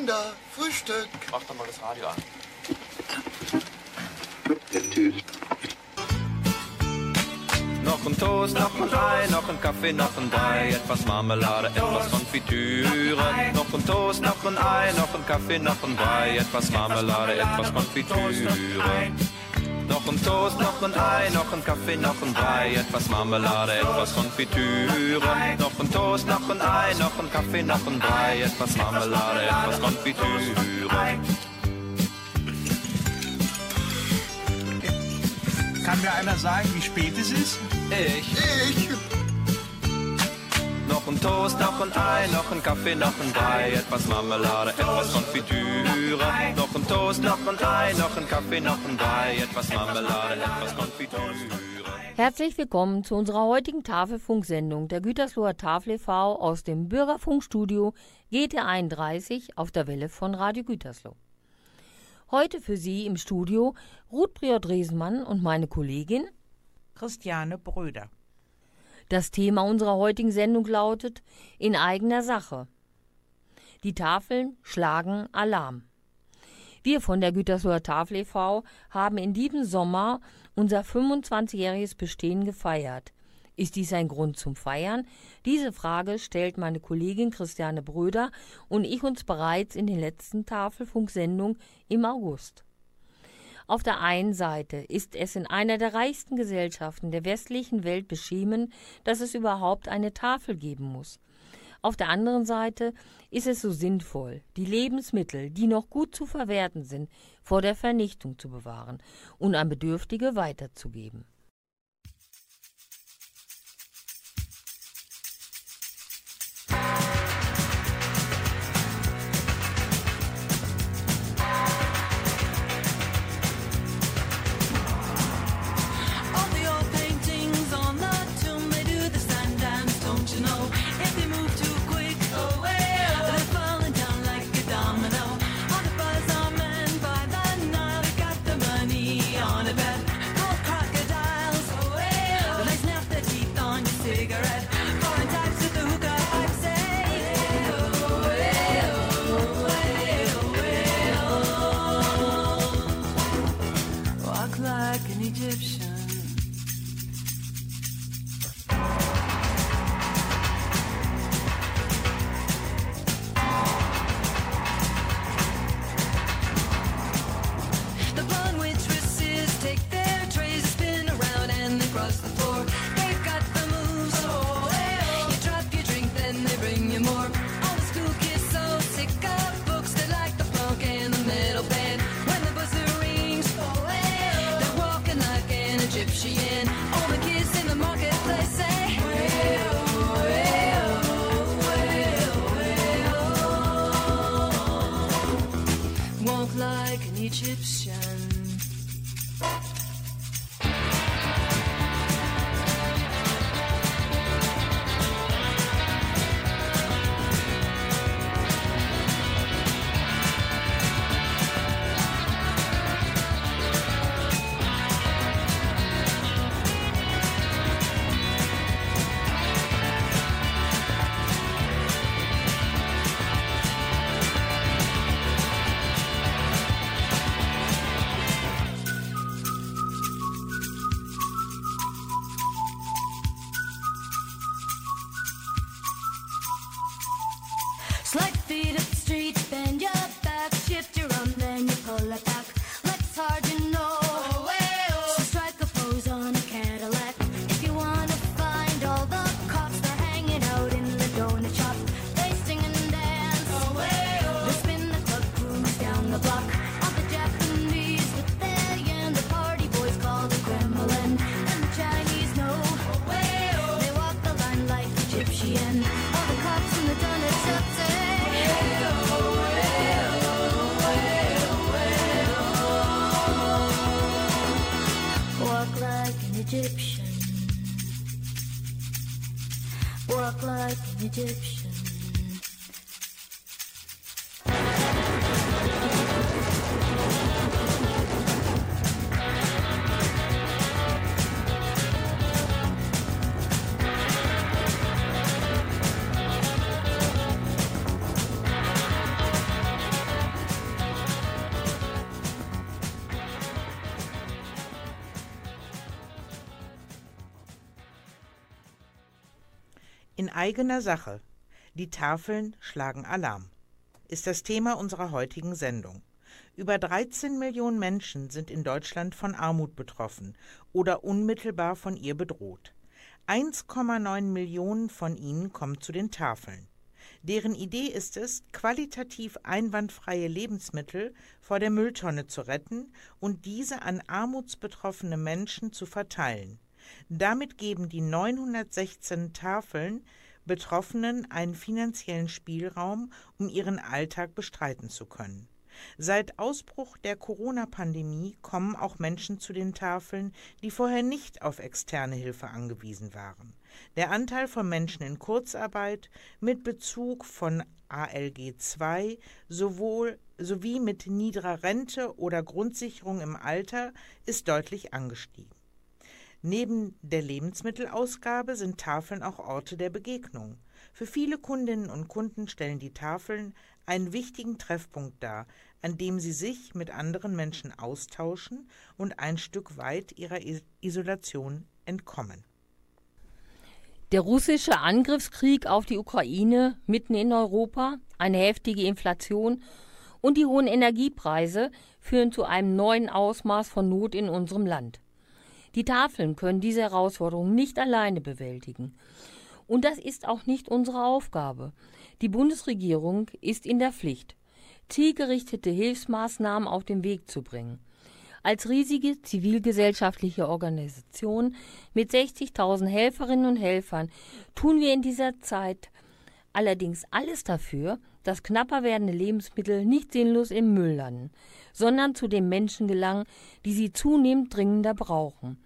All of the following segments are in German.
Kinder, Frühstück. Mach doch mal das Radio an. Noch ein Toast, noch ein Ei, noch ein Kaffee, noch ein Brei, etwas Marmelade, etwas Konfitüre. Noch ein Toast, noch ein Ei, noch ein Kaffee, noch ein Brei, etwas Marmelade, etwas Konfitüre. Noch ein Toast, noch ein Ei, noch ein Kaffee, noch ein Brei, etwas Marmelade, etwas Konfitüre. Noch ein Toast, noch ein Ei, noch ein Kaffee, noch ein Brei, etwas Marmelade, etwas Konfitüre. Kann mir einer sagen, wie spät es ist? Ich. Ich. Noch ein Toast, noch ein Ei, noch ein Kaffee, noch ein Brei, etwas Marmelade, etwas Konfitüre. Noch ein Toast, noch ein Ei, noch ein Kaffee, noch ein Brei, etwas Marmelade, etwas Konfitüre. Herzlich willkommen zu unserer heutigen Tafelfunksendung der Gütersloher Tafel e.V. aus dem Bürgerfunkstudio GT31 auf der Welle von Radio Gütersloh. Heute für Sie im Studio Ruth Briot-Resenmann und meine Kollegin. Christiane Bröder. Das Thema unserer heutigen Sendung lautet In eigener Sache. Die Tafeln schlagen Alarm. Wir von der Gütersloher Tafel e.V. haben in diesem Sommer unser 25-jähriges Bestehen gefeiert. Ist dies ein Grund zum Feiern? Diese Frage stellt meine Kollegin Christiane Bröder und ich uns bereits in den letzten Tafelfunksendungen im August. Auf der einen Seite ist es in einer der reichsten Gesellschaften der westlichen Welt beschämend, dass es überhaupt eine Tafel geben muss. Auf der anderen Seite ist es so sinnvoll, die Lebensmittel, die noch gut zu verwerten sind, vor der Vernichtung zu bewahren und an Bedürftige weiterzugeben. Eigener Sache. Die Tafeln schlagen Alarm. Ist das Thema unserer heutigen Sendung. Über 13 Millionen Menschen sind in Deutschland von Armut betroffen oder unmittelbar von ihr bedroht. 1,9 Millionen von ihnen kommen zu den Tafeln. Deren Idee ist es, qualitativ einwandfreie Lebensmittel vor der Mülltonne zu retten und diese an armutsbetroffene Menschen zu verteilen. Damit geben die 916 Tafeln Betroffenen einen finanziellen Spielraum, um ihren Alltag bestreiten zu können. Seit Ausbruch der Corona-Pandemie kommen auch Menschen zu den Tafeln, die vorher nicht auf externe Hilfe angewiesen waren. Der Anteil von Menschen in Kurzarbeit mit Bezug von ALG II sowohl sowie mit niedriger Rente oder Grundsicherung im Alter ist deutlich angestiegen. Neben der Lebensmittelausgabe sind Tafeln auch Orte der Begegnung. Für viele Kundinnen und Kunden stellen die Tafeln einen wichtigen Treffpunkt dar, an dem sie sich mit anderen Menschen austauschen und ein Stück weit ihrer Isolation entkommen. Der russische Angriffskrieg auf die Ukraine mitten in Europa, eine heftige Inflation und die hohen Energiepreise führen zu einem neuen Ausmaß von Not in unserem Land. Die Tafeln können diese Herausforderung nicht alleine bewältigen. Und das ist auch nicht unsere Aufgabe. Die Bundesregierung ist in der Pflicht, zielgerichtete Hilfsmaßnahmen auf den Weg zu bringen. Als riesige zivilgesellschaftliche Organisation mit 60.000 Helferinnen und Helfern tun wir in dieser Zeit allerdings alles dafür, dass knapper werdende Lebensmittel nicht sinnlos im Müll landen, sondern zu den Menschen gelangen, die sie zunehmend dringender brauchen.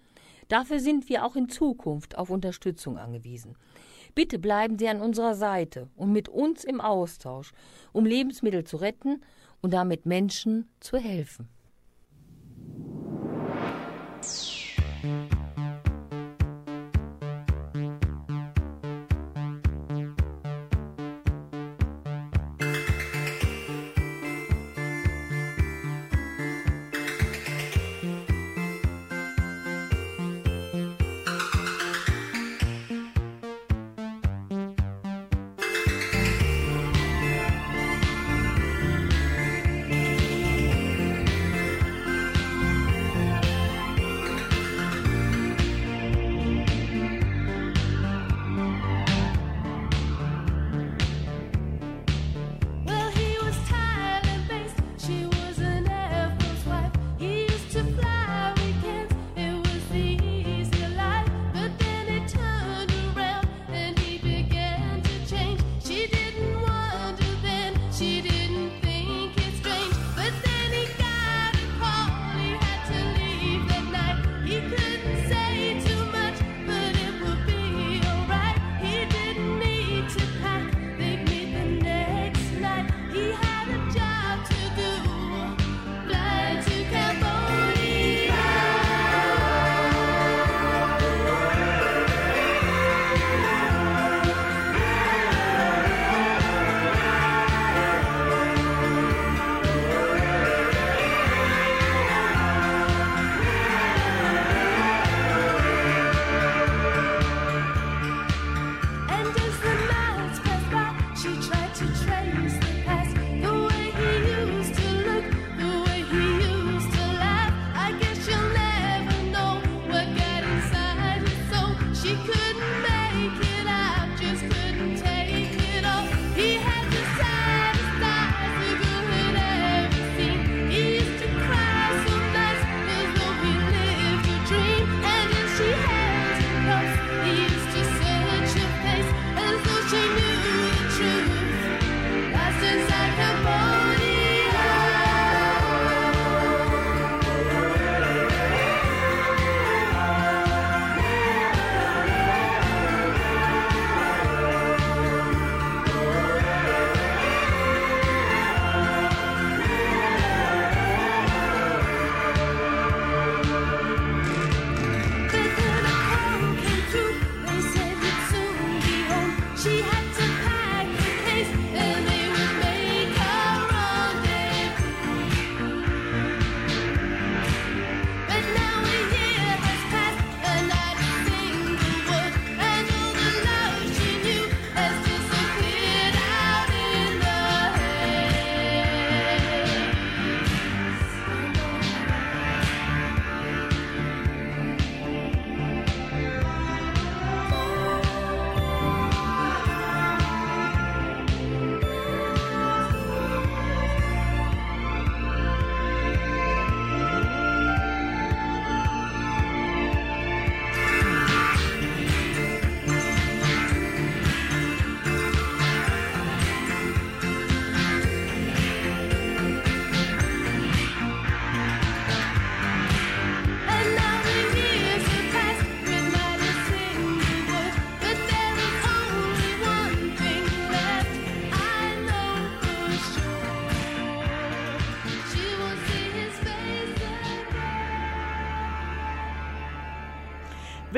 Dafür sind wir auch in Zukunft auf Unterstützung angewiesen. Bitte bleiben Sie an unserer Seite und mit uns im Austausch, um Lebensmittel zu retten und damit Menschen zu helfen.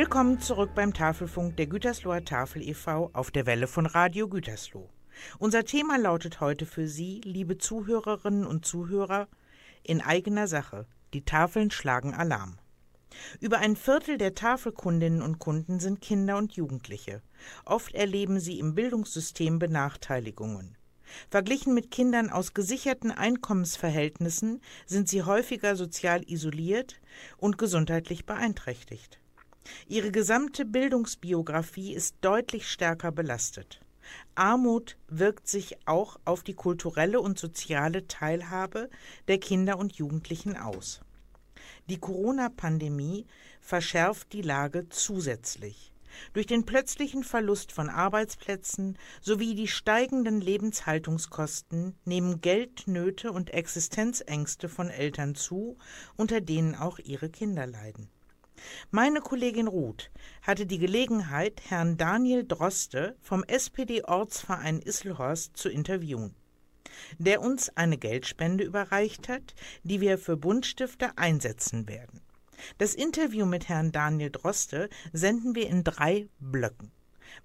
Willkommen zurück beim Tafelfunk der Gütersloher Tafel e.V. auf der Welle von Radio Gütersloh. Unser Thema lautet heute für Sie, liebe Zuhörerinnen und Zuhörer, in eigener Sache. Die Tafeln schlagen Alarm. Über ein Viertel der Tafelkundinnen und Kunden sind Kinder und Jugendliche. Oft erleben sie im Bildungssystem Benachteiligungen. Verglichen mit Kindern aus gesicherten Einkommensverhältnissen sind sie häufiger sozial isoliert und gesundheitlich beeinträchtigt. Ihre gesamte Bildungsbiografie ist deutlich stärker belastet. Armut wirkt sich auch auf die kulturelle und soziale Teilhabe der Kinder und Jugendlichen aus. Die Corona-Pandemie verschärft die Lage zusätzlich. Durch den plötzlichen Verlust von Arbeitsplätzen sowie die steigenden Lebenshaltungskosten nehmen Geldnöte und Existenzängste von Eltern zu, unter denen auch ihre Kinder leiden. Meine Kollegin Ruth hatte die Gelegenheit, Herrn Daniel Droste vom SPD-Ortsverein Isselhorst zu interviewen, der uns eine Geldspende überreicht hat, die wir für Buntstifter einsetzen werden. Das Interview mit Herrn Daniel Droste senden wir in drei Blöcken.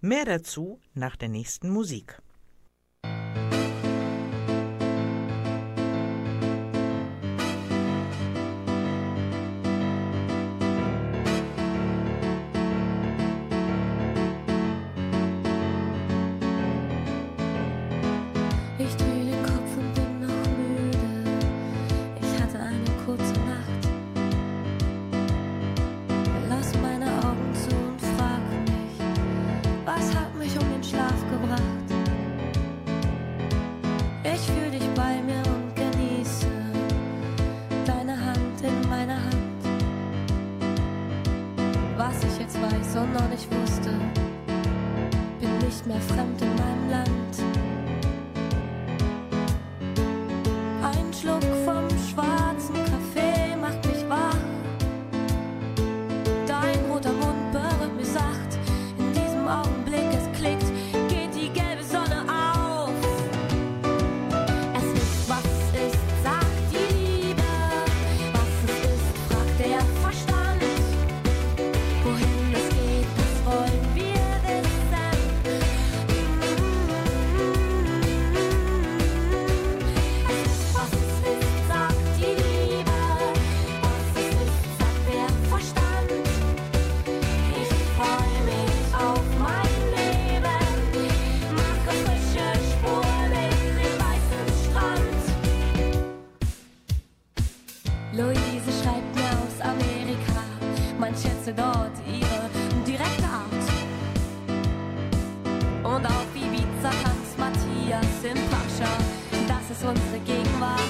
Mehr dazu nach der nächsten Musik. Luise schreibt mir aus Amerika. Man schätze dort ihre direkte Art. Und auf Ibiza tanzt Matthias im Pascha. Das ist unsere Gegenwart.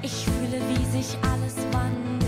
Ich fühle, wie sich alles wandelt.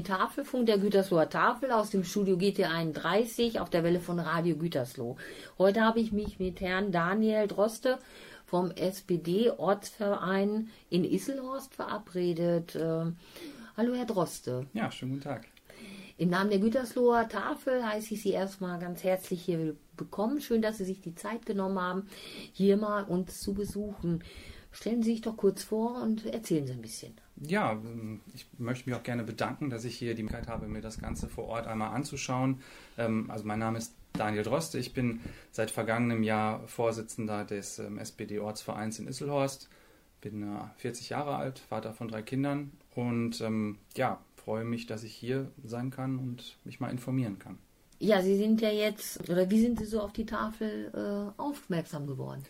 Den Tafelfunk der Gütersloher Tafel aus dem Studio GT31 auf der Welle von Radio Gütersloh. Heute habe ich mich mit Herrn Daniel Droste vom SPD-Ortsverein in Isselhorst verabredet. Äh, hallo, Herr Droste. Ja, schönen guten Tag. Im Namen der Gütersloher Tafel heiße ich Sie erstmal ganz herzlich hier willkommen. Schön, dass Sie sich die Zeit genommen haben, hier mal uns zu besuchen. Stellen Sie sich doch kurz vor und erzählen Sie ein bisschen. Ja, ähm, ich möchte mich auch gerne bedanken, dass ich hier die Möglichkeit habe, mir das Ganze vor Ort einmal anzuschauen. Ähm, also mein Name ist Daniel Droste. Ich bin seit vergangenem Jahr Vorsitzender des ähm, SPD-Ortsvereins in Isselhorst. Bin 40 äh, Jahre alt, Vater von drei Kindern und ja, freue mich, dass ich hier sein kann und mich mal informieren kann. Ja, Sie sind ja jetzt, oder wie sind Sie so auf die Tafel äh, aufmerksam geworden?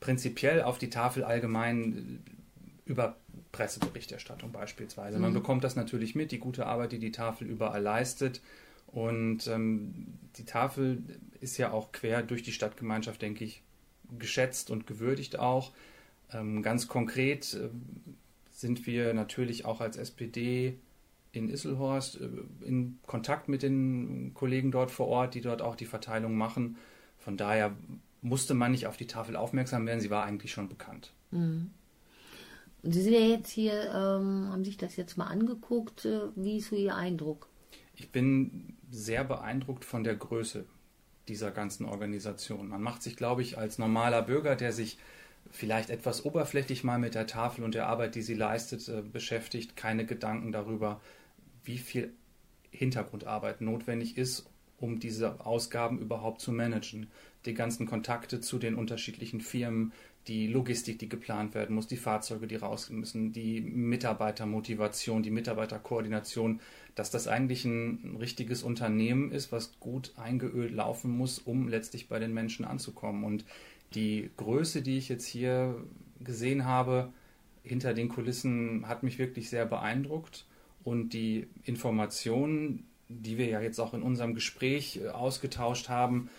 prinzipiell auf die Tafel allgemein äh, über Presseberichterstattung beispielsweise. Mhm. Man bekommt das natürlich mit, die gute Arbeit, die die Tafel überall leistet. Und ähm, die Tafel ist ja auch quer durch die Stadtgemeinschaft, denke ich, geschätzt und gewürdigt auch. Ähm, ganz konkret äh, sind wir natürlich auch als SPD in Isselhorst äh, in Kontakt mit den Kollegen dort vor Ort, die dort auch die Verteilung machen. Von daher musste man nicht auf die Tafel aufmerksam werden, sie war eigentlich schon bekannt. Mhm. Und Sie sind ja jetzt hier, ähm, haben sich das jetzt mal angeguckt. Äh, wie ist so Ihr Eindruck? Ich bin sehr beeindruckt von der Größe dieser ganzen Organisation. Man macht sich, glaube ich, als normaler Bürger, der sich vielleicht etwas oberflächlich mal mit der Tafel und der Arbeit, die sie leistet, äh, beschäftigt, keine Gedanken darüber, wie viel Hintergrundarbeit notwendig ist, um diese Ausgaben überhaupt zu managen. Die ganzen Kontakte zu den unterschiedlichen Firmen, die Logistik, die geplant werden muss, die Fahrzeuge, die raus müssen, die Mitarbeitermotivation, die Mitarbeiterkoordination, dass das eigentlich ein richtiges Unternehmen ist, was gut eingeölt laufen muss, um letztlich bei den Menschen anzukommen. Und die Größe, die ich jetzt hier gesehen habe, hinter den Kulissen, hat mich wirklich sehr beeindruckt. Und die Informationen, die wir ja jetzt auch in unserem Gespräch äh, ausgetauscht haben,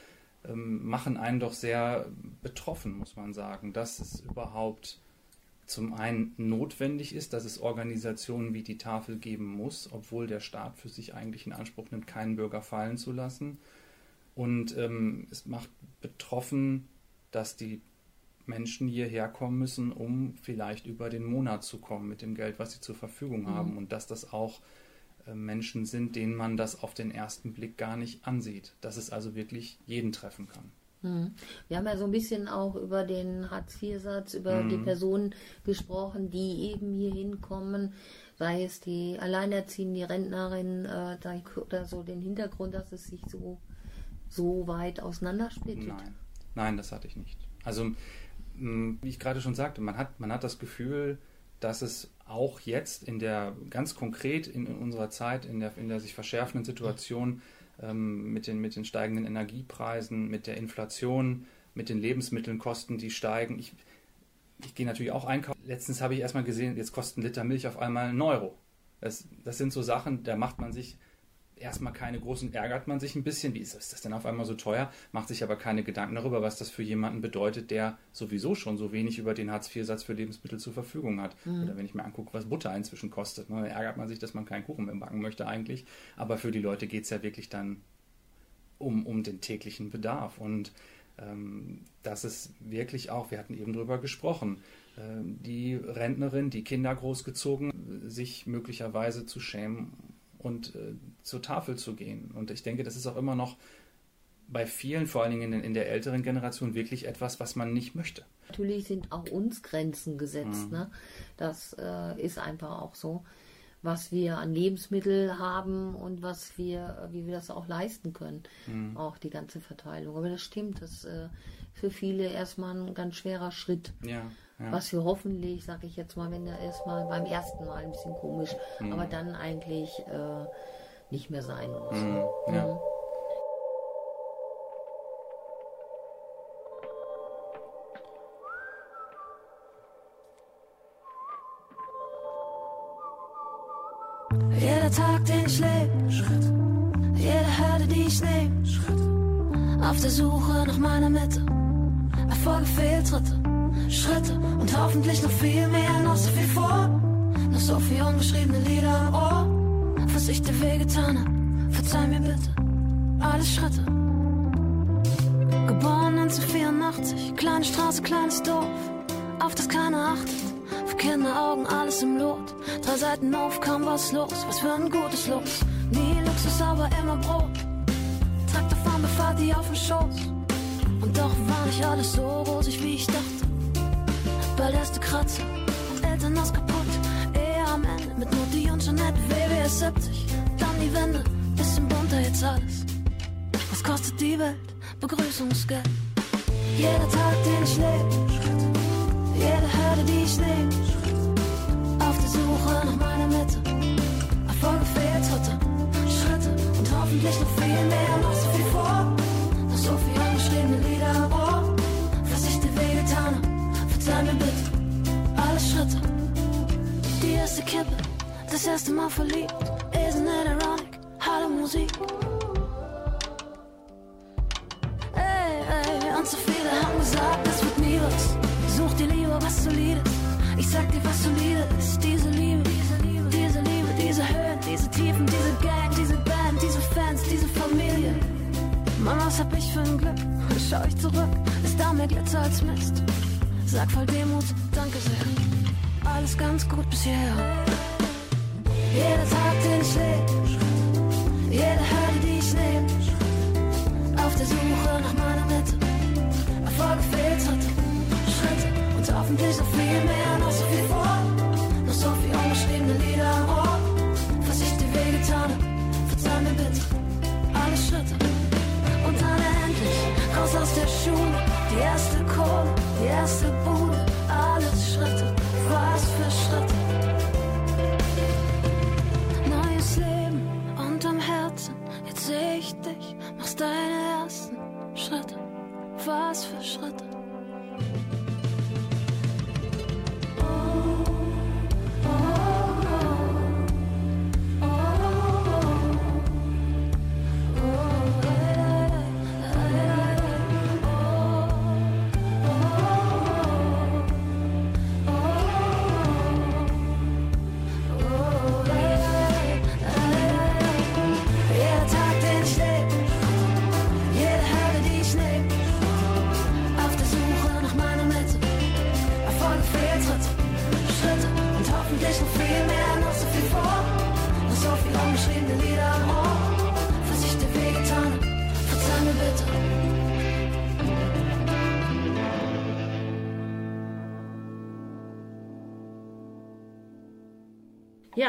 machen einen doch sehr betroffen, muss man sagen, dass es überhaupt zum einen notwendig ist, dass es Organisationen wie die Tafel geben muss, obwohl der Staat für sich eigentlich in Anspruch nimmt, keinen Bürger fallen zu lassen. Und ähm, es macht betroffen, dass die Menschen hierher kommen müssen, um vielleicht über den Monat zu kommen mit dem Geld, was sie zur Verfügung haben. Mhm. Und dass das auch Menschen sind, denen man das auf den ersten Blick gar nicht ansieht. Dass es also wirklich jeden treffen kann. Mhm. Wir haben ja so ein bisschen auch über den Hartz-IV-Satz, über mhm. die Personen gesprochen, die eben hier hinkommen, sei es die Alleinerziehenden, die Rentnerin, äh, oder so den Hintergrund, dass es sich so, so weit auseinandersplittet. Nein, nein, das hatte ich nicht. Also, wie ich gerade schon sagte, man hat, man hat das Gefühl, dass es auch jetzt in der ganz konkret in, in unserer Zeit, in der, in der sich verschärfenden Situation ähm, mit, den, mit den steigenden Energiepreisen, mit der Inflation, mit den Lebensmittelkosten, die steigen. Ich, ich gehe natürlich auch einkaufen. Letztens habe ich erstmal gesehen, jetzt kostet ein Liter Milch auf einmal einen Euro. Das, das sind so Sachen, da macht man sich erstmal keine großen, ärgert man sich ein bisschen, wie ist das, denn auf einmal so teuer, macht sich aber keine Gedanken darüber, was das für jemanden bedeutet, der sowieso schon so wenig über den Hartz-IV-Satz für Lebensmittel zur Verfügung hat. Mhm. Oder wenn ich mir angucke, was Butter inzwischen kostet, ne, ärgert man sich, dass man keinen Kuchen mehr backen möchte eigentlich. Aber für die Leute geht es ja wirklich dann um, um den täglichen Bedarf. Und ähm, das ist wirklich auch, wir hatten eben darüber gesprochen, äh, die Rentnerin, die Kinder großgezogen, sich möglicherweise zu schämen und äh, zur Tafel zu gehen. Und ich denke, das ist auch immer noch bei vielen, vor allen Dingen in, in der älteren Generation, wirklich etwas, was man nicht möchte. Natürlich sind auch uns Grenzen gesetzt. Mhm. Ne? Das äh, ist einfach auch so, was wir an Lebensmitteln haben und was wir, wie wir das auch leisten können. Mhm. Auch die ganze Verteilung. Aber das stimmt, das ist äh, für viele erstmal ein ganz schwerer Schritt. Ja. Ja. Was wir hoffentlich, sage ich jetzt mal, wenn er erstmal beim ersten Mal ein bisschen komisch, mhm. aber dann eigentlich äh, nicht mehr sein muss. Mhm. Ja. Mhm. Jeder Tag, den ich lebe, Schritt. Jede Hürde, die ich nehme, Schritt. Auf der Suche nach meiner Mitte, Erfolge, Fehltritte. Schritte und hoffentlich noch viel mehr, noch so viel vor. Noch so viel ungeschriebene Lieder im Ohr. Was ich dir wehgetan hab. Verzeih mir bitte, alles Schritte. Geboren 1984, kleine Straße, kleines Dorf, auf das keiner achtet. Für Kinderaugen alles im Lot. Drei Seiten auf, kam was los, was für ein gutes Los. Nie Luxus, aber immer Brot. Traktorfahren befahrt die auf dem Schoß. Und doch war nicht alles so rosig, wie ich dachte. Bald erste Kratzer, Eltern aus kaputt. Und Jeanette, WWS 70. Dann die Wende, bisschen bunter jetzt alles. Was kostet die Welt? Begrüßungsgeld. Jeder Tag, den ich lebe, jede Hürde, die ich nehme. Auf der Suche nach meiner Mitte. Erfolge, Fehltritte, Schritte und hoffentlich noch viel mehr, noch so viel vor. Noch so viel ungeschriebene Lieder Ohr. Was ich dir wehgetan hab, verzeih mir bitte. Alle Schritte. Die erste Kippe, das erste Mal verliebt. Isn't it ironic? Hallo Musik. Ey, ey, und so viele haben gesagt, das wird nie was. Such dir lieber was Solides. Ich sag dir, was solide ist. Diese Liebe, diese Liebe, diese Liebe, diese Höhen, diese Tiefen, diese Gang, diese Band, diese Fans, diese Familie. Mann, was hab ich für ein Glück? Schau ich zurück, ist da mehr Glitzer als Mist. Sag voll Demut, danke sehr. Alles ganz gut bis hierher. Jeder Tag, den ich lebe, jede Hürde, die ich nehme. Auf der Suche nach meiner Mitte. Erfolge, Fehltritte, Schritte und hoffentlich noch viel mehr, noch so viel vor. Noch so viel ungeschriebene Lieder am Ohr. Was ich dir wehgetan hab, verzeih mir bitte. Alle Schritte und dann endlich raus aus der Schule. Die erste Kohle, die erste Bude. Was für Schritte.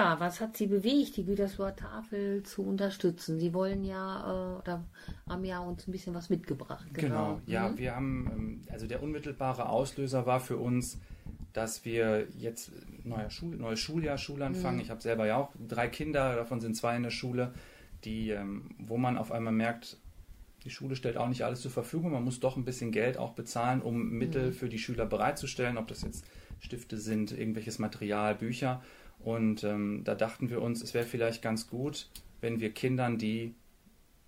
Ja, was hat Sie bewegt, die Gütersloher Tafel zu unterstützen? Sie wollen ja, äh, oder haben ja uns ein bisschen was mitgebracht. Genau, ja, Mhm. wir haben, ähm, also der unmittelbare Auslöser war für uns, dass wir jetzt neuer Schul, neues Schuljahr, Schulanfang. Ich habe selber ja auch drei Kinder, davon sind zwei in der Schule, die, ähm, wo man auf einmal merkt, die Schule stellt auch nicht alles zur Verfügung. Man muss doch ein bisschen Geld auch bezahlen, um Mittel für die Schüler bereitzustellen, ob das jetzt Stifte sind, irgendwelches Material, Bücher. Und ähm, da dachten wir uns, es wäre vielleicht ganz gut, wenn wir Kindern, die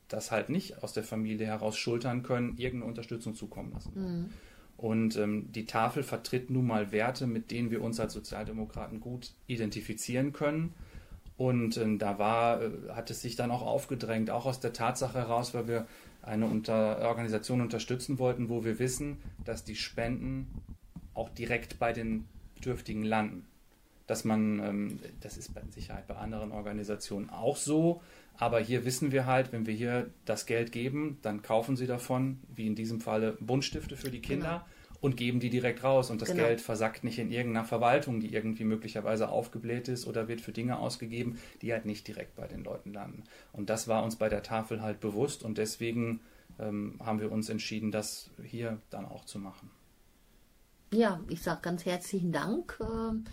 das halt nicht aus der Familie heraus schultern können, irgendeine Unterstützung zukommen lassen. Und ähm, die Tafel vertritt nun mal Werte, mit denen wir uns als Sozialdemokraten gut identifizieren können. Und ähm, da war, äh, hat es sich dann auch aufgedrängt, auch aus der Tatsache heraus, weil wir eine unter Organisation unterstützen wollten, wo wir wissen, dass die Spenden auch direkt bei den Bedürftigen landen. Dass man, ähm, das ist bei Sicherheit bei anderen Organisationen auch so, aber hier wissen wir halt, wenn wir hier das Geld geben, dann kaufen sie davon, wie in diesem Falle Buntstifte für die Kinder und geben die direkt raus. Und das Genau. Geld versackt nicht in irgendeiner Verwaltung, die irgendwie möglicherweise aufgebläht ist oder wird für Dinge ausgegeben, die halt nicht direkt bei den Leuten landen. Und das war uns bei der Tafel halt bewusst und deswegen ähm, haben wir uns entschieden, das hier dann auch zu machen. Ja, ich sage ganz herzlichen Dank. Ähm,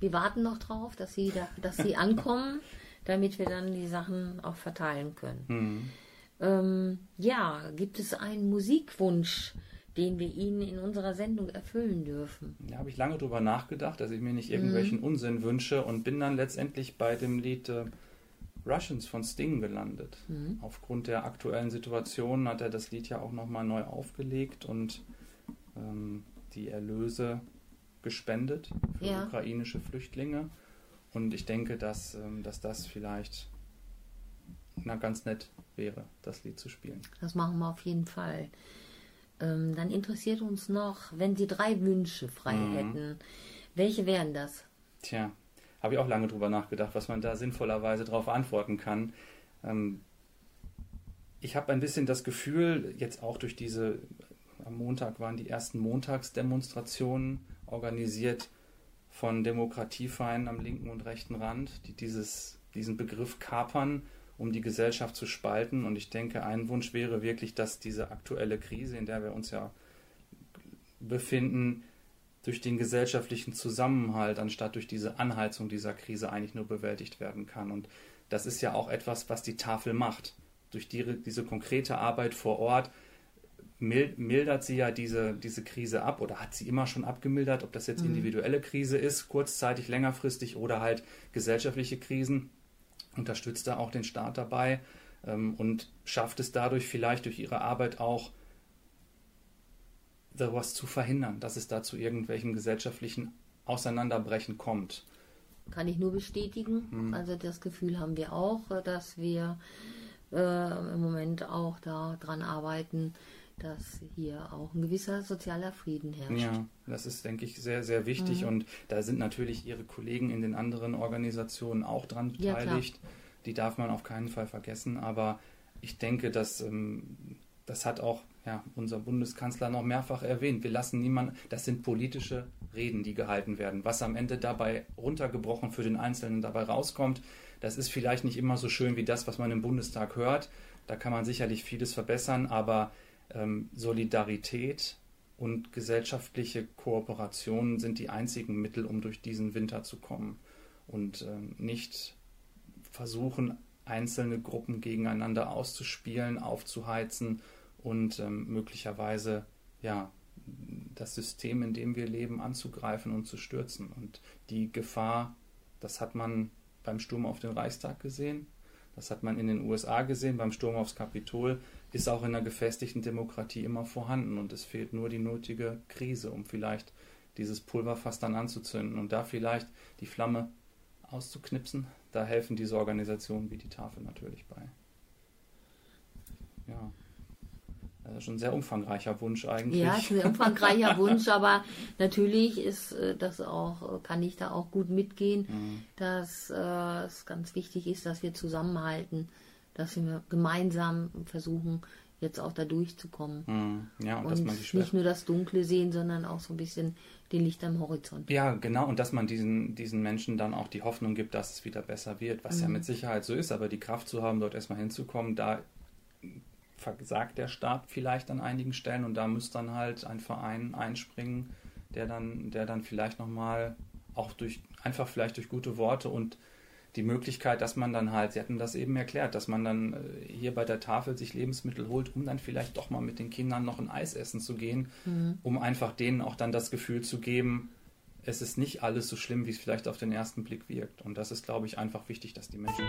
Wir warten noch drauf, dass sie, da, dass sie ankommen, damit wir dann die Sachen auch verteilen können. Mhm. Ähm, ja, gibt es einen Musikwunsch, den wir Ihnen in unserer Sendung erfüllen dürfen? Da habe ich lange drüber nachgedacht, dass ich mir nicht irgendwelchen Unsinn wünsche und bin dann letztendlich bei dem Lied äh, Russians von Sting gelandet. Aufgrund der aktuellen Situation hat er das Lied ja auch nochmal neu aufgelegt und ähm, die Erlöse gespendet für Ja. ukrainische Flüchtlinge. Und ich denke, dass, ähm, dass das vielleicht na, ganz nett wäre, das Lied zu spielen. Das machen wir auf jeden Fall. Ähm, dann interessiert uns noch, wenn Sie drei Wünsche frei hätten, welche wären das? Tja, habe ich auch lange drüber nachgedacht, was man da sinnvollerweise darauf antworten kann. Ähm, ich habe ein bisschen das Gefühl, jetzt auch durch diese, am Montag waren die ersten Montagsdemonstrationen organisiert von Demokratiefeinden am linken und rechten Rand, die dieses, diesen Begriff kapern, um die Gesellschaft zu spalten. Und ich denke, ein Wunsch wäre wirklich, dass diese aktuelle Krise, in der wir uns ja befinden, durch den gesellschaftlichen Zusammenhalt, anstatt durch diese Anheizung dieser Krise eigentlich nur bewältigt werden kann. Und das ist ja auch etwas, was die Tafel macht. Durch die, diese konkrete Arbeit vor Ort mildert sie ja diese, diese Krise ab oder hat sie immer schon abgemildert, ob das jetzt individuelle Krise ist, kurzzeitig, längerfristig oder halt gesellschaftliche Krisen. Unterstützt da auch den Staat dabei ähm, und schafft es dadurch vielleicht durch ihre Arbeit auch sowas zu verhindern, dass es da zu irgendwelchen gesellschaftlichen Auseinanderbrechen kommt. Kann ich nur bestätigen. Hm. Also das Gefühl haben wir auch, dass wir äh, im Moment auch daran arbeiten, dass hier auch ein gewisser sozialer Frieden herrscht. Ja, das ist, denke ich, sehr, sehr wichtig Mhm. und da sind natürlich Ihre Kollegen in den anderen Organisationen auch dran Ja, beteiligt. Die darf man auf keinen Fall vergessen, aber ich denke, dass ähm, das hat auch ja, unser Bundeskanzler noch mehrfach erwähnt. Wir lassen niemanden, das sind politische Reden, die gehalten werden. Was am Ende dabei runtergebrochen für den Einzelnen dabei rauskommt, das ist vielleicht nicht immer so schön wie das, was man im Bundestag hört. Da kann man sicherlich vieles verbessern, aber ähm, Solidarität und gesellschaftliche Kooperationen sind die einzigen Mittel, um durch diesen Winter zu kommen und ähm, nicht versuchen, einzelne Gruppen gegeneinander auszuspielen, aufzuheizen und ähm, möglicherweise ja das System, in dem wir leben, anzugreifen und zu stürzen. Und die Gefahr, das hat man beim Sturm auf den Reichstag gesehen, das hat man in den USA gesehen, beim Sturm aufs Kapitol, ist auch in einer gefestigten Demokratie immer vorhanden und es fehlt nur die nötige Krise, um vielleicht dieses Pulverfass dann anzuzünden und da vielleicht die Flamme auszuknipsen. Da helfen diese Organisationen wie die Tafel natürlich bei. Ja. Das ist schon ein sehr umfangreicher Wunsch eigentlich. Ja, ist ein umfangreicher Wunsch, aber natürlich ist äh, das auch, kann ich da auch gut mitgehen, Mhm. dass äh, es ganz wichtig ist, dass wir zusammenhalten, dass wir gemeinsam versuchen, jetzt auch da durchzukommen. Mhm. Ja, und, Und dass man die nicht nur das Dunkle sehen, sondern auch so ein bisschen den Licht am Horizont. Ja, genau, und dass man diesen, diesen Menschen dann auch die Hoffnung gibt, dass es wieder besser wird, was ja mit Sicherheit so ist, aber die Kraft zu haben, dort erstmal hinzukommen, da versagt der Staat vielleicht an einigen Stellen und da muss dann halt ein Verein einspringen, der dann, der dann vielleicht nochmal auch durch, einfach vielleicht durch gute Worte und die Möglichkeit, dass man dann halt, Sie hatten das eben erklärt, dass man dann äh, hier bei der Tafel sich Lebensmittel holt, um dann vielleicht doch mal mit den Kindern noch ein Eis essen zu gehen, um einfach denen auch dann das Gefühl zu geben, es ist nicht alles so schlimm, wie es vielleicht auf den ersten Blick wirkt. Und das ist, glaube ich, einfach wichtig, dass die Menschen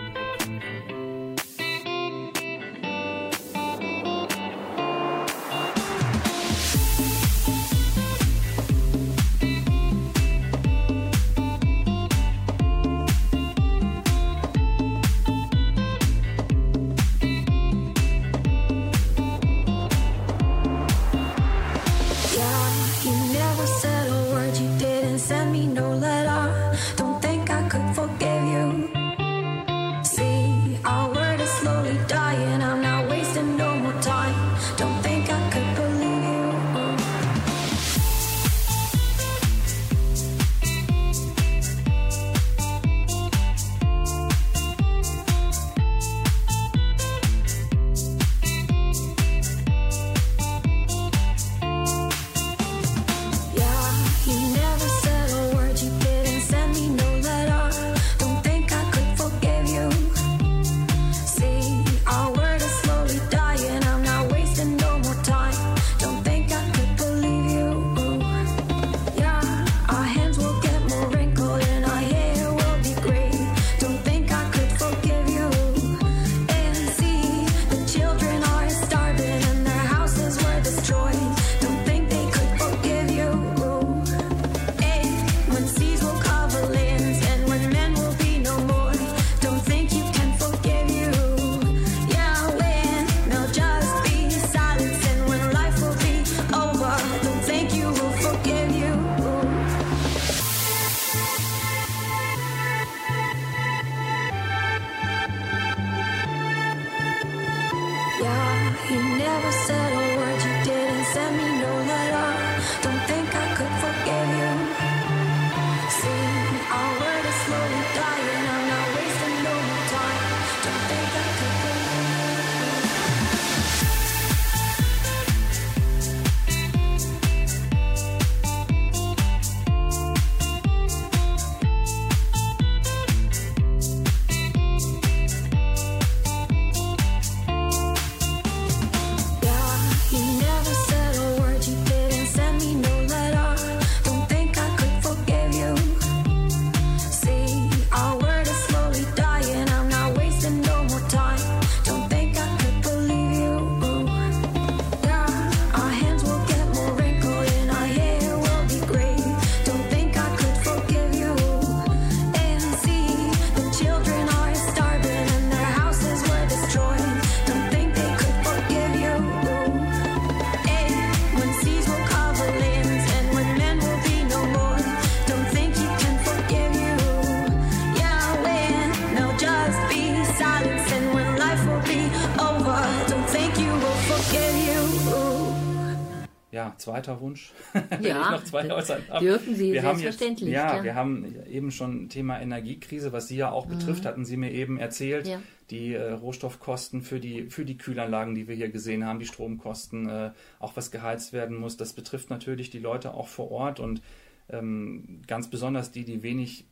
zweiter Wunsch. Wenn Ja, ich noch zwei äußern darf. dürfen Sie, wir haben selbstverständlich, Jetzt, ja, ja. wir haben eben schon Thema Energiekrise, was Sie ja auch betrifft, hatten Sie mir eben erzählt. Mhm. Ja. Die äh, Rohstoffkosten für die, für die Kühlanlagen, die wir hier gesehen haben, die Stromkosten, äh, auch was geheizt werden muss, das betrifft natürlich die Leute auch vor Ort und ähm, ganz besonders die, die wenig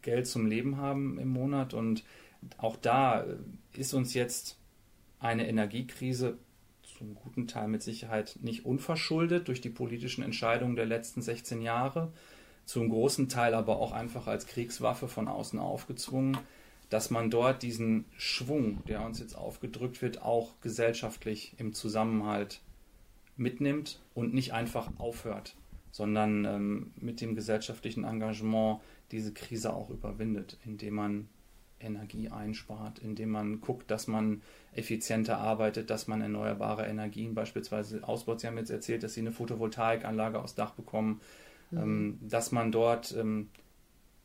Geld zum Leben haben im Monat. Und auch da äh, ist uns jetzt eine Energiekrise zum guten Teil mit Sicherheit nicht unverschuldet durch die politischen Entscheidungen der letzten 16 Jahre, zum großen Teil aber auch einfach als Kriegswaffe von außen aufgezwungen, dass man dort diesen Schwung, der uns jetzt aufgedrückt wird, auch gesellschaftlich im Zusammenhalt mitnimmt und nicht einfach aufhört, sondern ähm, mit dem gesellschaftlichen Engagement diese Krise auch überwindet, indem man Energie einspart, indem man guckt, dass man effizienter arbeitet, dass man erneuerbare Energien beispielsweise ausbaut. Sie haben jetzt erzählt, dass Sie eine Photovoltaikanlage aufs Dach bekommen, ähm, dass man dort, ähm,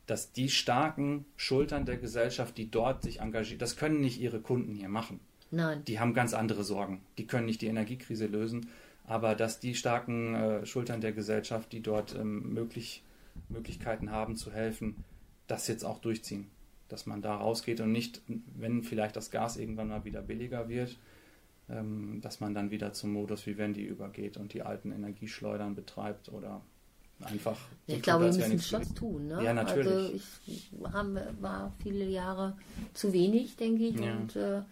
dass die starken Schultern der Gesellschaft, die dort sich engagieren, das können nicht Ihre Kunden hier machen. Nein. Die haben ganz andere Sorgen. Die können nicht die Energiekrise lösen, aber dass die starken äh, Schultern der Gesellschaft, die dort ähm, möglich, Möglichkeiten haben zu helfen, das jetzt auch durchziehen. Dass man da rausgeht und nicht, wenn vielleicht das Gas irgendwann mal wieder billiger wird, ähm, dass man dann wieder zum Modus Vivendi übergeht und die alten Energieschleudern betreibt oder einfach. so Ich glaube, wir müssen Schluss gewesen. tun. Ne? Ja, natürlich. Also ich haben, war viele Jahre zu wenig, denke ich. Ja. Und äh,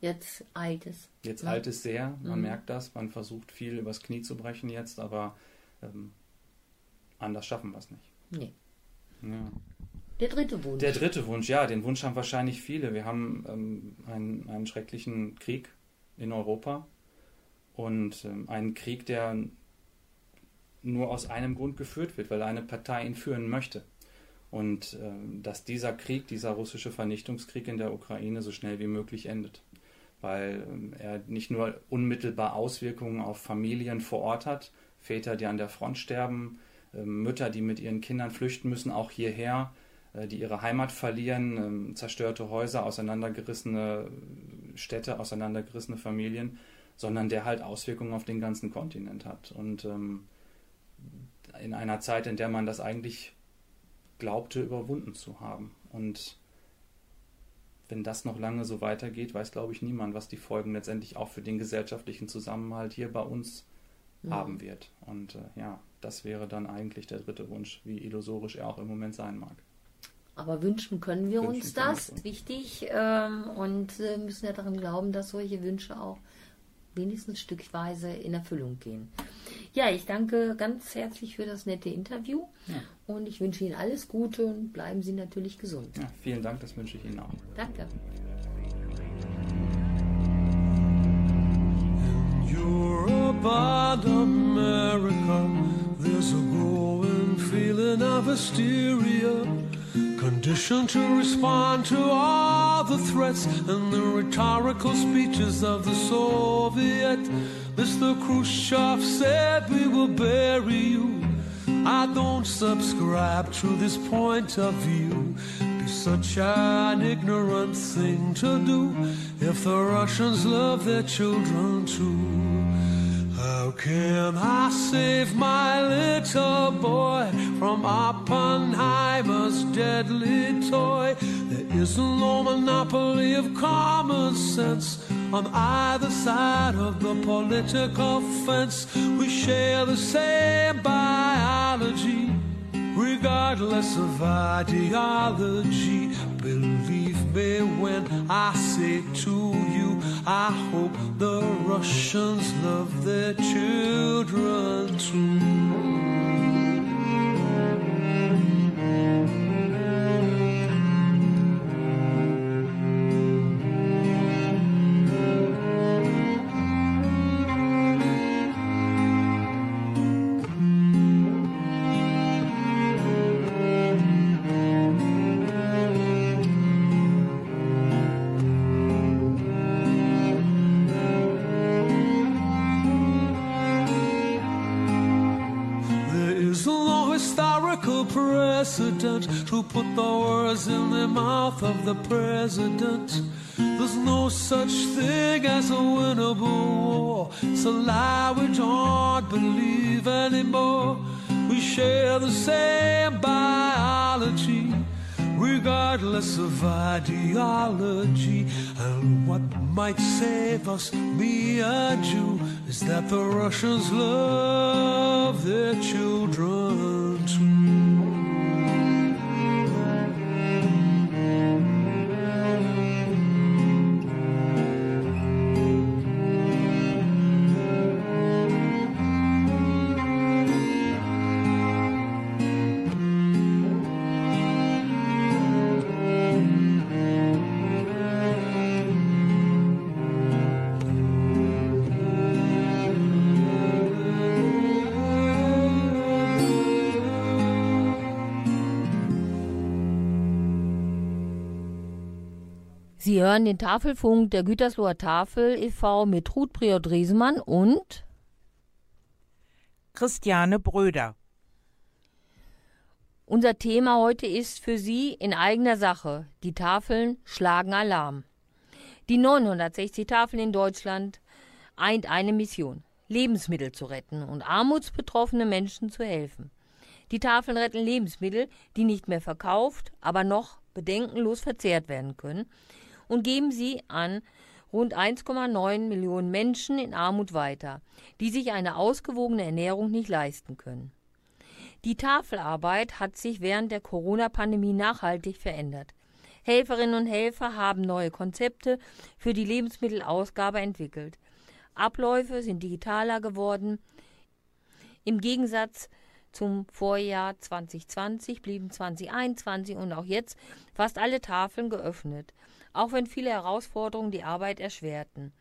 jetzt eilt es. Jetzt Ja. alt ist sehr, man Mhm. merkt das, man versucht viel übers Knie zu brechen jetzt, aber ähm, anders schaffen wir es nicht. Nee. Ja. Der dritte Wunsch. Der dritte Wunsch, ja, den Wunsch haben wahrscheinlich viele. Wir haben ähm, einen, einen schrecklichen Krieg in Europa und ähm, einen Krieg, der nur aus einem Grund geführt wird, weil eine Partei ihn führen möchte. Und ähm, dass dieser Krieg, dieser russische Vernichtungskrieg in der Ukraine so schnell wie möglich endet. Weil ähm, er nicht nur unmittelbar Auswirkungen auf Familien vor Ort hat, Väter, die an der Front sterben, ähm, Mütter, die mit ihren Kindern flüchten müssen, auch hierher, äh, die ihre Heimat verlieren, ähm, zerstörte Häuser, auseinandergerissene Städte, auseinandergerissene Familien, sondern der halt Auswirkungen auf den ganzen Kontinent hat. Und ähm, in einer Zeit, in der man das eigentlich glaubte, überwunden zu haben. Und wenn das noch lange so weitergeht, weiß, glaube ich, niemand, was die Folgen letztendlich auch für den gesellschaftlichen Zusammenhalt hier bei uns haben wird. Und äh, ja, das wäre dann eigentlich der dritte Wunsch, wie illusorisch er auch im Moment sein mag. Aber wünschen können wir Wünschen uns wir das, uns. wichtig. Ähm, und äh, müssen ja daran glauben, dass solche Wünsche auch wenigstens stückweise in Erfüllung gehen. Ja, ich danke ganz herzlich für das nette Interview Ja. und ich wünsche Ihnen alles Gute und bleiben Sie natürlich gesund. Ja, vielen Dank, das wünsche ich Ihnen auch. Danke. Europe and America, there's a growing feeling of hysteria. Conditioned to respond to all the threats and the rhetorical speeches of the Soviet. Mr. Khrushchev said we will bury you. I don't subscribe to this point of view. Be such an ignorant thing to do if the Russians love their children too. How can I save my little boy from Oppenheimer's deadly toy? There isn't no monopoly of common sense on either side of the political fence. We share the same biology, regardless of ideology. Believe me when I say to you, I hope the Russians love their children too. To put the words in the mouth of the president. There's no such thing as a winnable war. It's a lie we don't believe anymore. We share the same biology, regardless of ideology. And what might save us, me and you, is that the Russians love their children Sie hören den Tafelfunk der Gütersloher Tafel e.V. mit Ruth Priot-Riesemann und Christiane Bröder. unser Thema heute ist für Sie in eigener Sache. Die Tafeln schlagen Alarm. Die 960 Tafeln in Deutschland eint eine Mission, Lebensmittel zu retten und armutsbetroffene Menschen zu helfen. Die Tafeln retten Lebensmittel, die nicht mehr verkauft, aber noch bedenkenlos verzehrt werden können und geben sie an rund 1,9 Millionen Menschen in Armut weiter, die sich eine ausgewogene Ernährung nicht leisten können. Die Tafelarbeit hat sich während der Corona-Pandemie nachhaltig verändert. Helferinnen und Helfer haben neue Konzepte für die Lebensmittelausgabe entwickelt. Abläufe sind digitaler geworden. Im Gegensatz zum Vorjahr 2020 blieben 2021 und auch jetzt fast alle Tafeln geöffnet, auch wenn viele Herausforderungen die Arbeit erschwerten.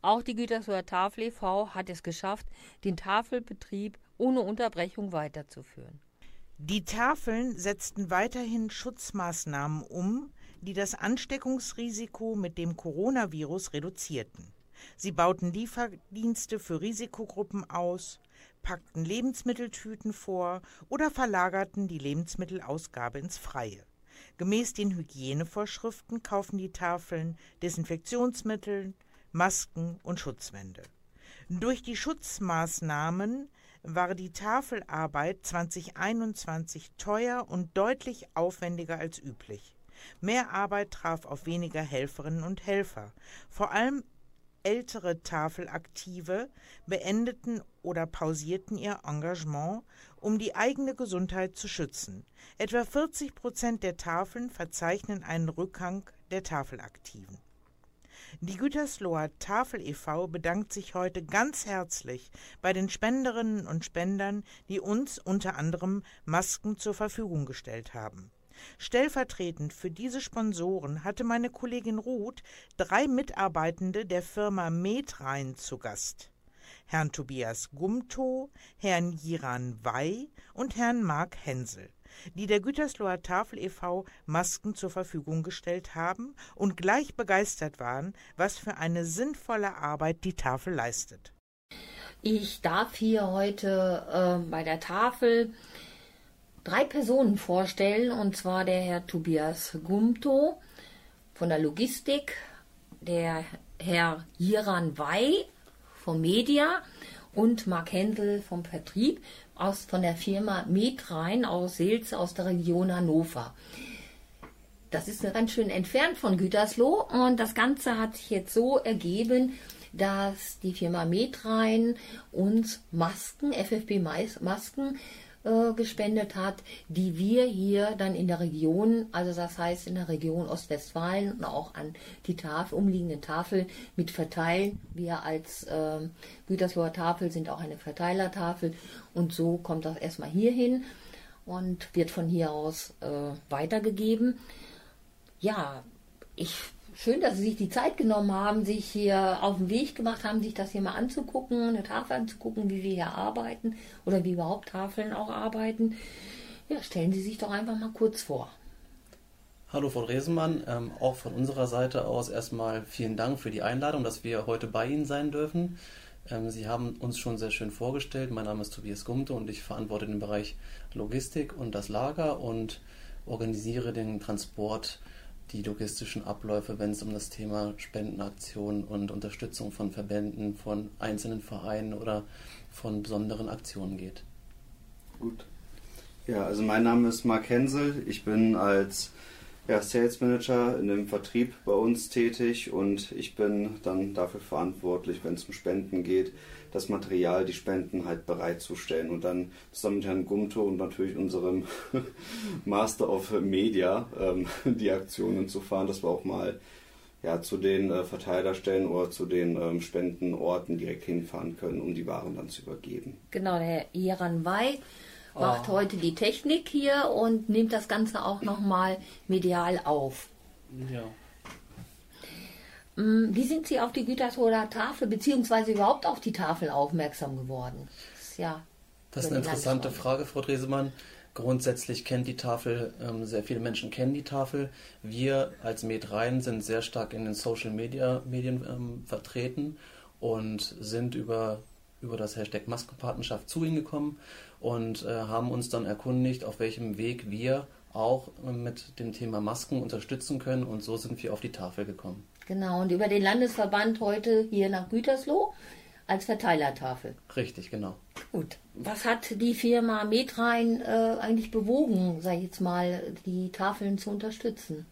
Auch die Gütersloher Tafel e.V. hat es geschafft, den Tafelbetrieb ohne Unterbrechung weiterzuführen. Die Tafeln setzten weiterhin Schutzmaßnahmen um, die das Ansteckungsrisiko mit dem Coronavirus reduzierten. Sie bauten Lieferdienste für Risikogruppen aus, packten Lebensmitteltüten vor oder verlagerten die Lebensmittelausgabe ins Freie. Gemäß den Hygienevorschriften kaufen die Tafeln Desinfektionsmittel, Masken und Schutzwände. Durch die Schutzmaßnahmen war die Tafelarbeit 2021 teuer und deutlich aufwendiger als üblich. Mehr Arbeit traf auf weniger Helferinnen und Helfer. Vor allem ältere Tafelaktive beendeten oder pausierten ihr Engagement, um die eigene Gesundheit zu schützen. Etwa 40 Prozent der Tafeln verzeichnen einen Rückgang der Tafelaktiven. Die Gütersloher Tafel e.V. bedankt sich heute ganz herzlich bei den Spenderinnen und Spendern, die uns unter anderem Masken zur Verfügung gestellt haben. Stellvertretend für diese Sponsoren hatte meine Kollegin Ruth drei Mitarbeitende der Firma Metrein zu Gast. Herrn Tobias Gumtow, Herrn Jiran Wey und Herrn Mark Hensel, die der Gütersloher Tafel e.V. Masken zur Verfügung gestellt haben und gleich begeistert waren, was für eine sinnvolle Arbeit die Tafel leistet. Ich darf hier heute äh, bei der Tafel drei Personen vorstellen, und zwar der Herr Tobias Gumto von der Logistik, der Herr Jiran Wey vom Media und Mark Händel vom Vertrieb aus, von der Firma Metrein aus Seelze aus der Region Hannover. Das ist ganz schön entfernt von Gütersloh und das Ganze hat sich jetzt so ergeben, dass die Firma Metrein uns Masken, FFP-Masken äh, gespendet hat, die wir hier dann in der Region, also das heißt in der Region Ostwestfalen und auch an die Tafel, umliegenden Tafel mit verteilen. Wir als äh, Gütersloher Tafel sind auch eine Verteilertafel und so kommt das erstmal hier hin und wird von hier aus äh, weitergegeben. Ja, ich schön, dass Sie sich die Zeit genommen haben, sich hier auf den Weg gemacht haben, sich das hier mal anzugucken, eine Tafel anzugucken, wie wir hier arbeiten oder wie überhaupt Tafeln auch arbeiten. Ja, stellen Sie sich doch einfach mal kurz vor. Hallo Frau Resemann, ähm, auch von unserer Seite aus erstmal vielen Dank für die Einladung, dass wir heute bei Ihnen sein dürfen. Ähm, Sie haben uns schon sehr schön vorgestellt. Mein Name ist Tobias Gumte und ich verantworte den Bereich Logistik und das Lager und organisiere den Transport die logistischen Abläufe, wenn es um das Thema Spendenaktionen und Unterstützung von Verbänden, von einzelnen Vereinen oder von besonderen Aktionen geht. Gut. Ja, also mein Name ist Mark Hensel. Ich bin als ja, Sales Manager in dem Vertrieb bei uns tätig und ich bin dann dafür verantwortlich, wenn es um Spenden geht, das Material, die Spenden halt bereitzustellen und dann zusammen mit Herrn Gumto und natürlich unserem Master of Media ähm, die Aktionen zu fahren, dass wir auch mal ja, zu den äh, Verteilerstellen oder zu den ähm, Spendenorten direkt hinfahren können, um die Waren dann zu übergeben. Genau, der Herr Jeran Wey macht heute die Technik hier und nimmt das Ganze auch nochmal medial auf. Ja. Mm, Wie sind Sie auf die Gütersloher Tafel beziehungsweise überhaupt auf die Tafel aufmerksam geworden? Das ist ja Das ist eine interessante. Frage, Frau Dresemann. Grundsätzlich kennt die Tafel, ähm, sehr viele Menschen kennen die Tafel. Wir als Medrein sind sehr stark in den Social Media Medien ähm, vertreten und sind über, über das Hashtag Maskenpartnerschaft zu ihnen gekommen und äh, haben uns dann erkundigt, auf welchem Weg wir auch äh, mit dem Thema Masken unterstützen können und so sind wir auf die Tafel gekommen. Genau, und über den Landesverband heute hier nach Gütersloh als Verteilertafel. Richtig, genau. Gut. Was hat die Firma Metrein äh, eigentlich bewogen, sag ich jetzt mal, die Tafeln zu unterstützen?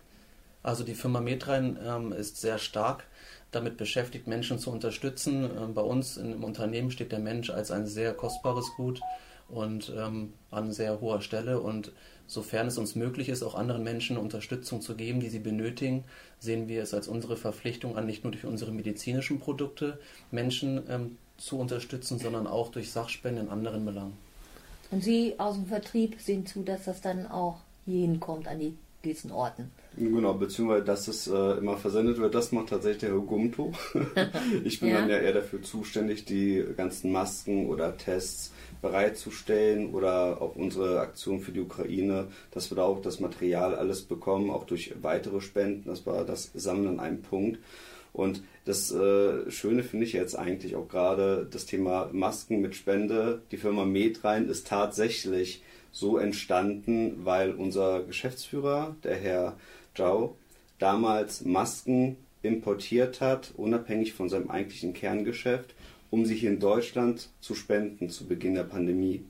Also die Firma Metrein ähm, ist sehr stark damit beschäftigt, Menschen zu unterstützen. Ähm, bei uns im Unternehmen steht der Mensch als ein sehr kostbares Gut und ähm, an sehr hoher Stelle. Und sofern es uns möglich ist, auch anderen Menschen Unterstützung zu geben, die sie benötigen, sehen wir es als unsere Verpflichtung an, nicht nur durch unsere medizinischen Produkte Menschen ähm, zu unterstützen, sondern auch durch Sachspenden in anderen Belangen. Und Sie aus dem Vertrieb sehen zu, dass das dann auch hier hinkommt an die gewissen Orten. Genau, beziehungsweise dass es äh, immer versendet wird, das macht tatsächlich der Herr Gumto. ich bin Ja. dann ja eher dafür zuständig, die ganzen Masken oder Tests bereitzustellen oder auch unsere Aktion für die Ukraine, dass wir da auch das Material alles bekommen, auch durch weitere Spenden. Das war das Sammeln an einem Punkt. Und das äh, Schöne finde ich jetzt eigentlich auch gerade das Thema Masken mit Spende. Die Firma Medrein ist tatsächlich so entstanden, weil unser Geschäftsführer, der Herr Zhao, damals Masken importiert hat, unabhängig von seinem eigentlichen Kerngeschäft, um sie hier in Deutschland zu spenden zu Beginn der Pandemie.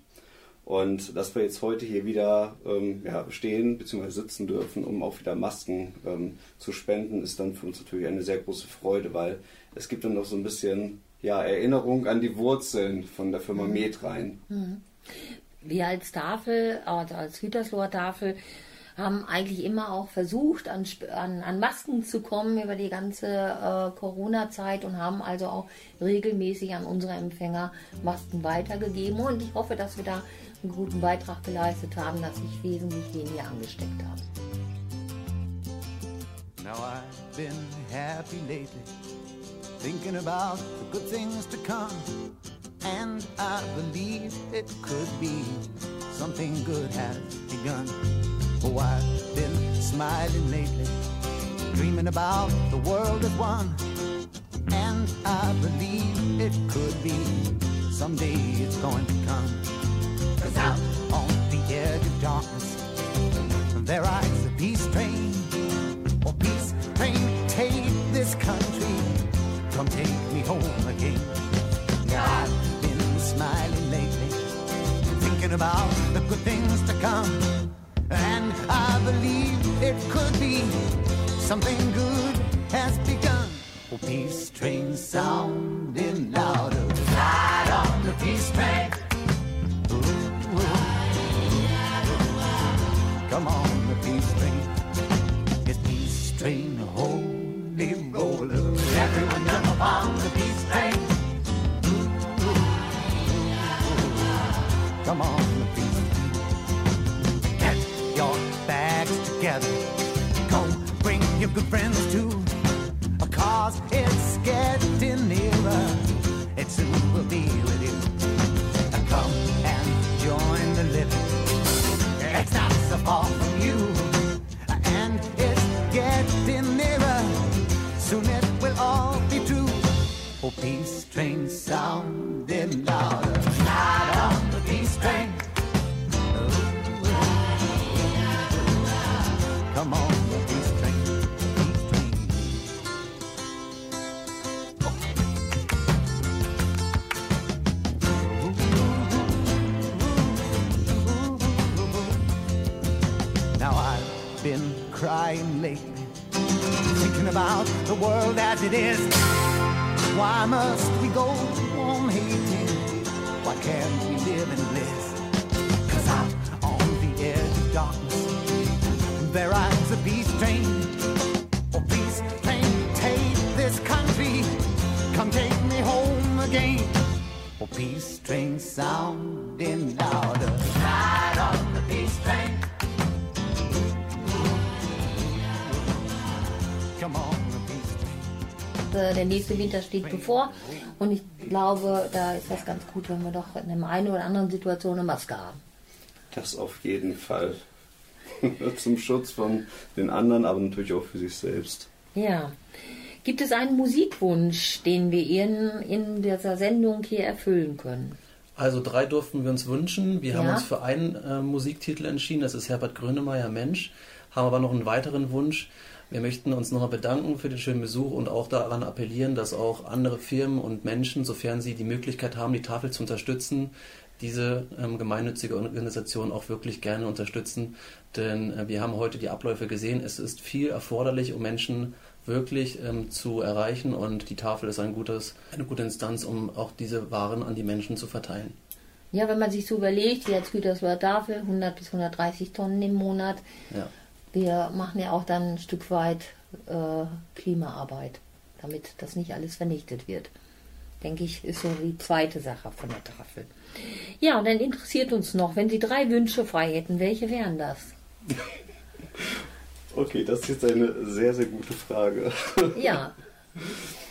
Und dass wir jetzt heute hier wieder ähm, ja, stehen bzw. sitzen dürfen, um auch wieder Masken ähm, zu spenden, ist dann für uns natürlich eine sehr große Freude, weil es gibt dann noch so ein bisschen ja, Erinnerung an die Wurzeln von der Firma Metrein. Wir als Tafel, also als Gütersloher Tafel, haben eigentlich immer auch versucht, an, an, an Masken zu kommen über die ganze äh, Corona-Zeit und haben also auch regelmäßig an unsere Empfänger Masken weitergegeben. Und ich hoffe, dass wir da einen guten Beitrag geleistet haben, dass sich wesentlich weniger angesteckt haben. Now I've been happy lately, thinking about the good things to come. And I believe it could be something good has begun. Oh, I've been smiling lately, dreaming about the world as one. And I believe it could be someday it's going to come. Cause out on the edge of darkness, there rides a peace train. Oh, peace train, take this country. Come take me home again. Now I've been smiling lately, thinking about the good things to come. I believe it could be something good has begun. Peace train sounding louder. Ride on the peace train. Ooh, ooh. Come on, the peace train. Peace train, holy roller. Everyone jump on the peace train. Come on, together. Go bring your good friends too. Cause it's getting nearer. It soon will be with you. Come and join the living. It's not so far from you. And it's getting nearer. Soon it will all be true. Oh, peace train sounding louder. Why must we go on hating? Why can't we Der nächste Winter steht bevor und ich glaube, da ist das ganz gut, wenn wir doch in der einen oder anderen Situation eine Maske haben. Das auf jeden Fall. Zum Schutz von den anderen, aber natürlich auch für sich selbst. Ja. Gibt es einen Musikwunsch, den wir Ihnen in dieser Sendung hier erfüllen können? Also drei durften wir uns wünschen. Wir haben Ja. uns für einen äh, Musiktitel entschieden, das ist Herbert Grönemeyer Mensch, haben aber noch einen weiteren Wunsch. Wir möchten uns nochmal bedanken für den schönen Besuch und auch daran appellieren, dass auch andere Firmen und Menschen, sofern sie die Möglichkeit haben, die Tafel zu unterstützen, diese ähm, gemeinnützige Organisation auch wirklich gerne unterstützen. Denn äh, wir haben heute die Abläufe gesehen. Es ist viel erforderlich, um Menschen wirklich ähm, zu erreichen und die Tafel ist ein gutes, eine gute Instanz, um auch diese Waren an die Menschen zu verteilen. Ja, wenn man sich so überlegt, wir als Gütersloher Tafel, 100 bis 130 Tonnen im Monat, Ja. Wir machen ja auch dann ein Stück weit äh, Klimaarbeit, damit das nicht alles vernichtet wird. Denke ich, ist so die zweite Sache von der Tafel. Ja, und dann interessiert uns noch, wenn Sie drei Wünsche frei hätten, welche wären das? Okay, das ist jetzt eine sehr, sehr gute Frage. Ja,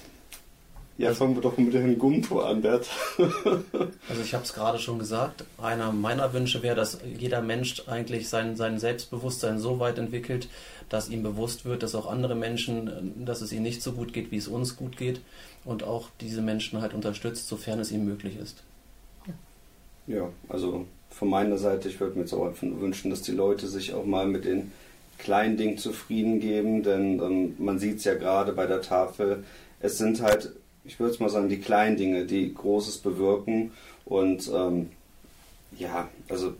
Ja, fangen wir doch mit Herrn Gumpo an, Bert. Also ich habe es gerade schon gesagt, einer meiner Wünsche wäre, dass jeder Mensch eigentlich sein, sein Selbstbewusstsein so weit entwickelt, dass ihm bewusst wird, dass auch andere Menschen, äh, dass es ihnen nicht so gut geht, wie es uns gut geht und auch diese Menschen halt unterstützt, sofern es ihm möglich ist. Ja, also von meiner Seite, ich würde mir jetzt auch wünschen, dass die Leute sich auch mal mit den kleinen Dingen zufrieden geben, denn ähm, man sieht es ja gerade bei der Tafel, es sind halt, ich würde es mal sagen, die kleinen Dinge, die Großes bewirken und ähm, ja, also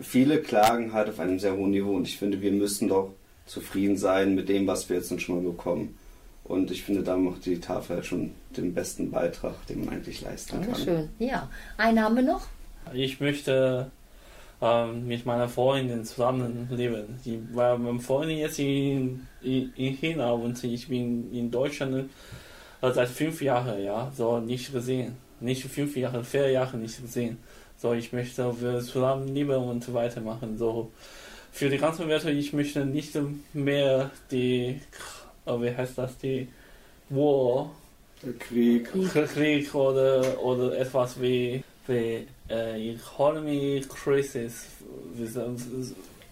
viele klagen halt auf einem sehr hohen Niveau und ich finde, wir müssen doch zufrieden sein mit dem, was wir jetzt schon mal bekommen. Und ich finde, da macht die Tafel halt schon den besten Beitrag, den man eigentlich leisten kann. schön. Ja, einen haben wir noch. Ich möchte ähm, mit meiner Freundin zusammenleben. Die, weil meine Freundin jetzt in, in, in China und ich bin in Deutschland äh, seit fünf Jahren, ja, so nicht gesehen. Nicht fünf Jahre, vier Jahre nicht gesehen. So, ich möchte wir zusammen leben und weitermachen. So, für die ganze Welt, ich möchte nicht mehr die, äh, wie heißt das, die War, Krieg. Krieg oder, oder etwas wie, wie äh, Economy Crisis.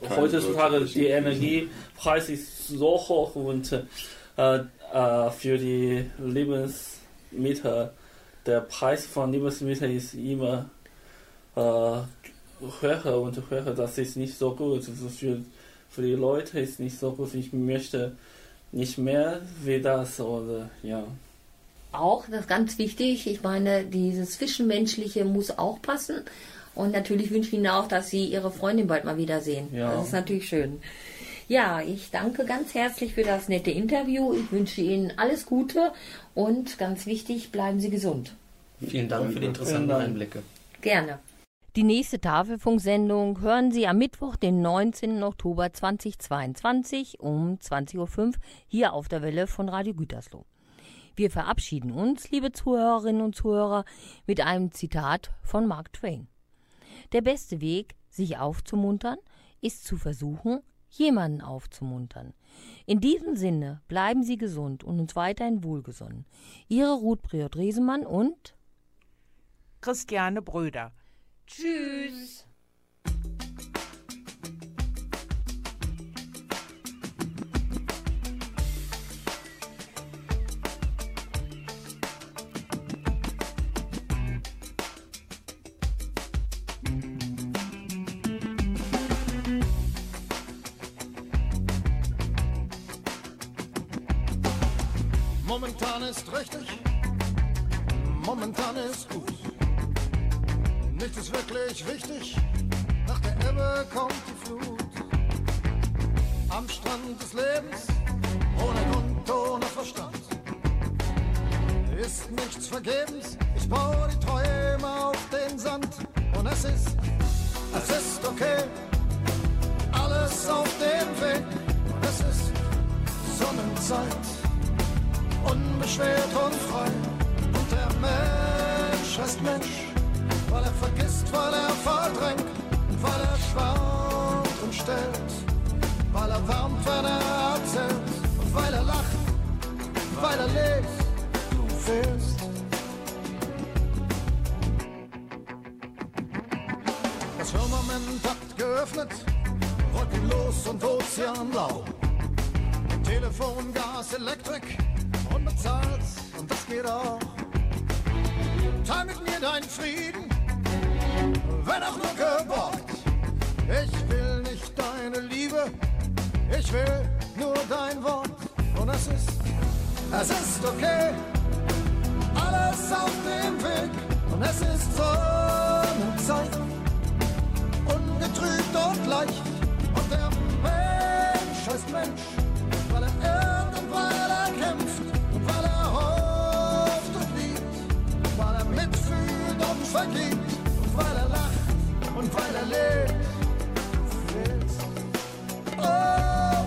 Heutzutage die. Energiepreis ist so hoch und äh, äh, für die Lebensmittel, der Preis von Lebensmitteln ist immer äh, höher und höher. Das ist nicht so gut. Also für, für die Leute ist nicht so gut. Ich möchte nicht mehr wie das oder ja. Auch, das ist ganz wichtig. Ich meine, dieses Zwischenmenschliche muss auch passen. Und natürlich wünsche ich Ihnen auch, dass Sie Ihre Freundin bald mal wiedersehen. Ja. Das ist natürlich schön. Ja, ich danke ganz herzlich für das nette Interview. Ich wünsche Ihnen alles Gute und ganz wichtig, bleiben Sie gesund. Vielen Dank für die interessanten. Einblicke. Gerne. Die nächste Tafelfunksendung hören Sie am Mittwoch, den 19. Oktober 2022 um 20.05 Uhr hier auf der Welle von Radio Gütersloh. Wir verabschieden uns, liebe Zuhörerinnen und Zuhörer, mit einem Zitat von Mark Twain. Der beste Weg, sich aufzumuntern, ist zu versuchen, jemanden aufzumuntern. In diesem Sinne bleiben Sie gesund und uns weiterhin wohlgesonnen. Ihre Ruth Priot-Resemann und Christiane Bröder. Tschüss. Ist richtig, momentan ist gut. Nichts ist wirklich wichtig, nach der Ebbe kommt die Flut. Am Strand des Lebens, ohne Grund, ohne Verstand. Ist nichts vergebens, ich baue die Träume auf den Sand. Und es ist, es ist okay, alles auf dem Weg. Und es ist Sonnenzeit unbeschwert und frei. Und der Mensch ist Mensch, weil er vergisst, weil er verdrängt, und weil er schwant und stellt, weil er wärmt, wenn er erzählt, und weil er lacht, weil er lebt, du fehlst. Das Firmament hat geöffnet, wolkenlos und ozeanblau. Telefon, Gas, Elektrik, geht auch. Teil mit mir deinen Frieden, wenn auch nur geborgt. Ich will nicht deine Liebe, ich will nur dein Wort. Und es ist, es ist okay, alles auf dem Weg. Und es ist Sonnenzeit, ungetrübt und leicht. Und der Mensch ist Mensch, mitfühlt und weil er lacht. Und weil er lebt. Oh,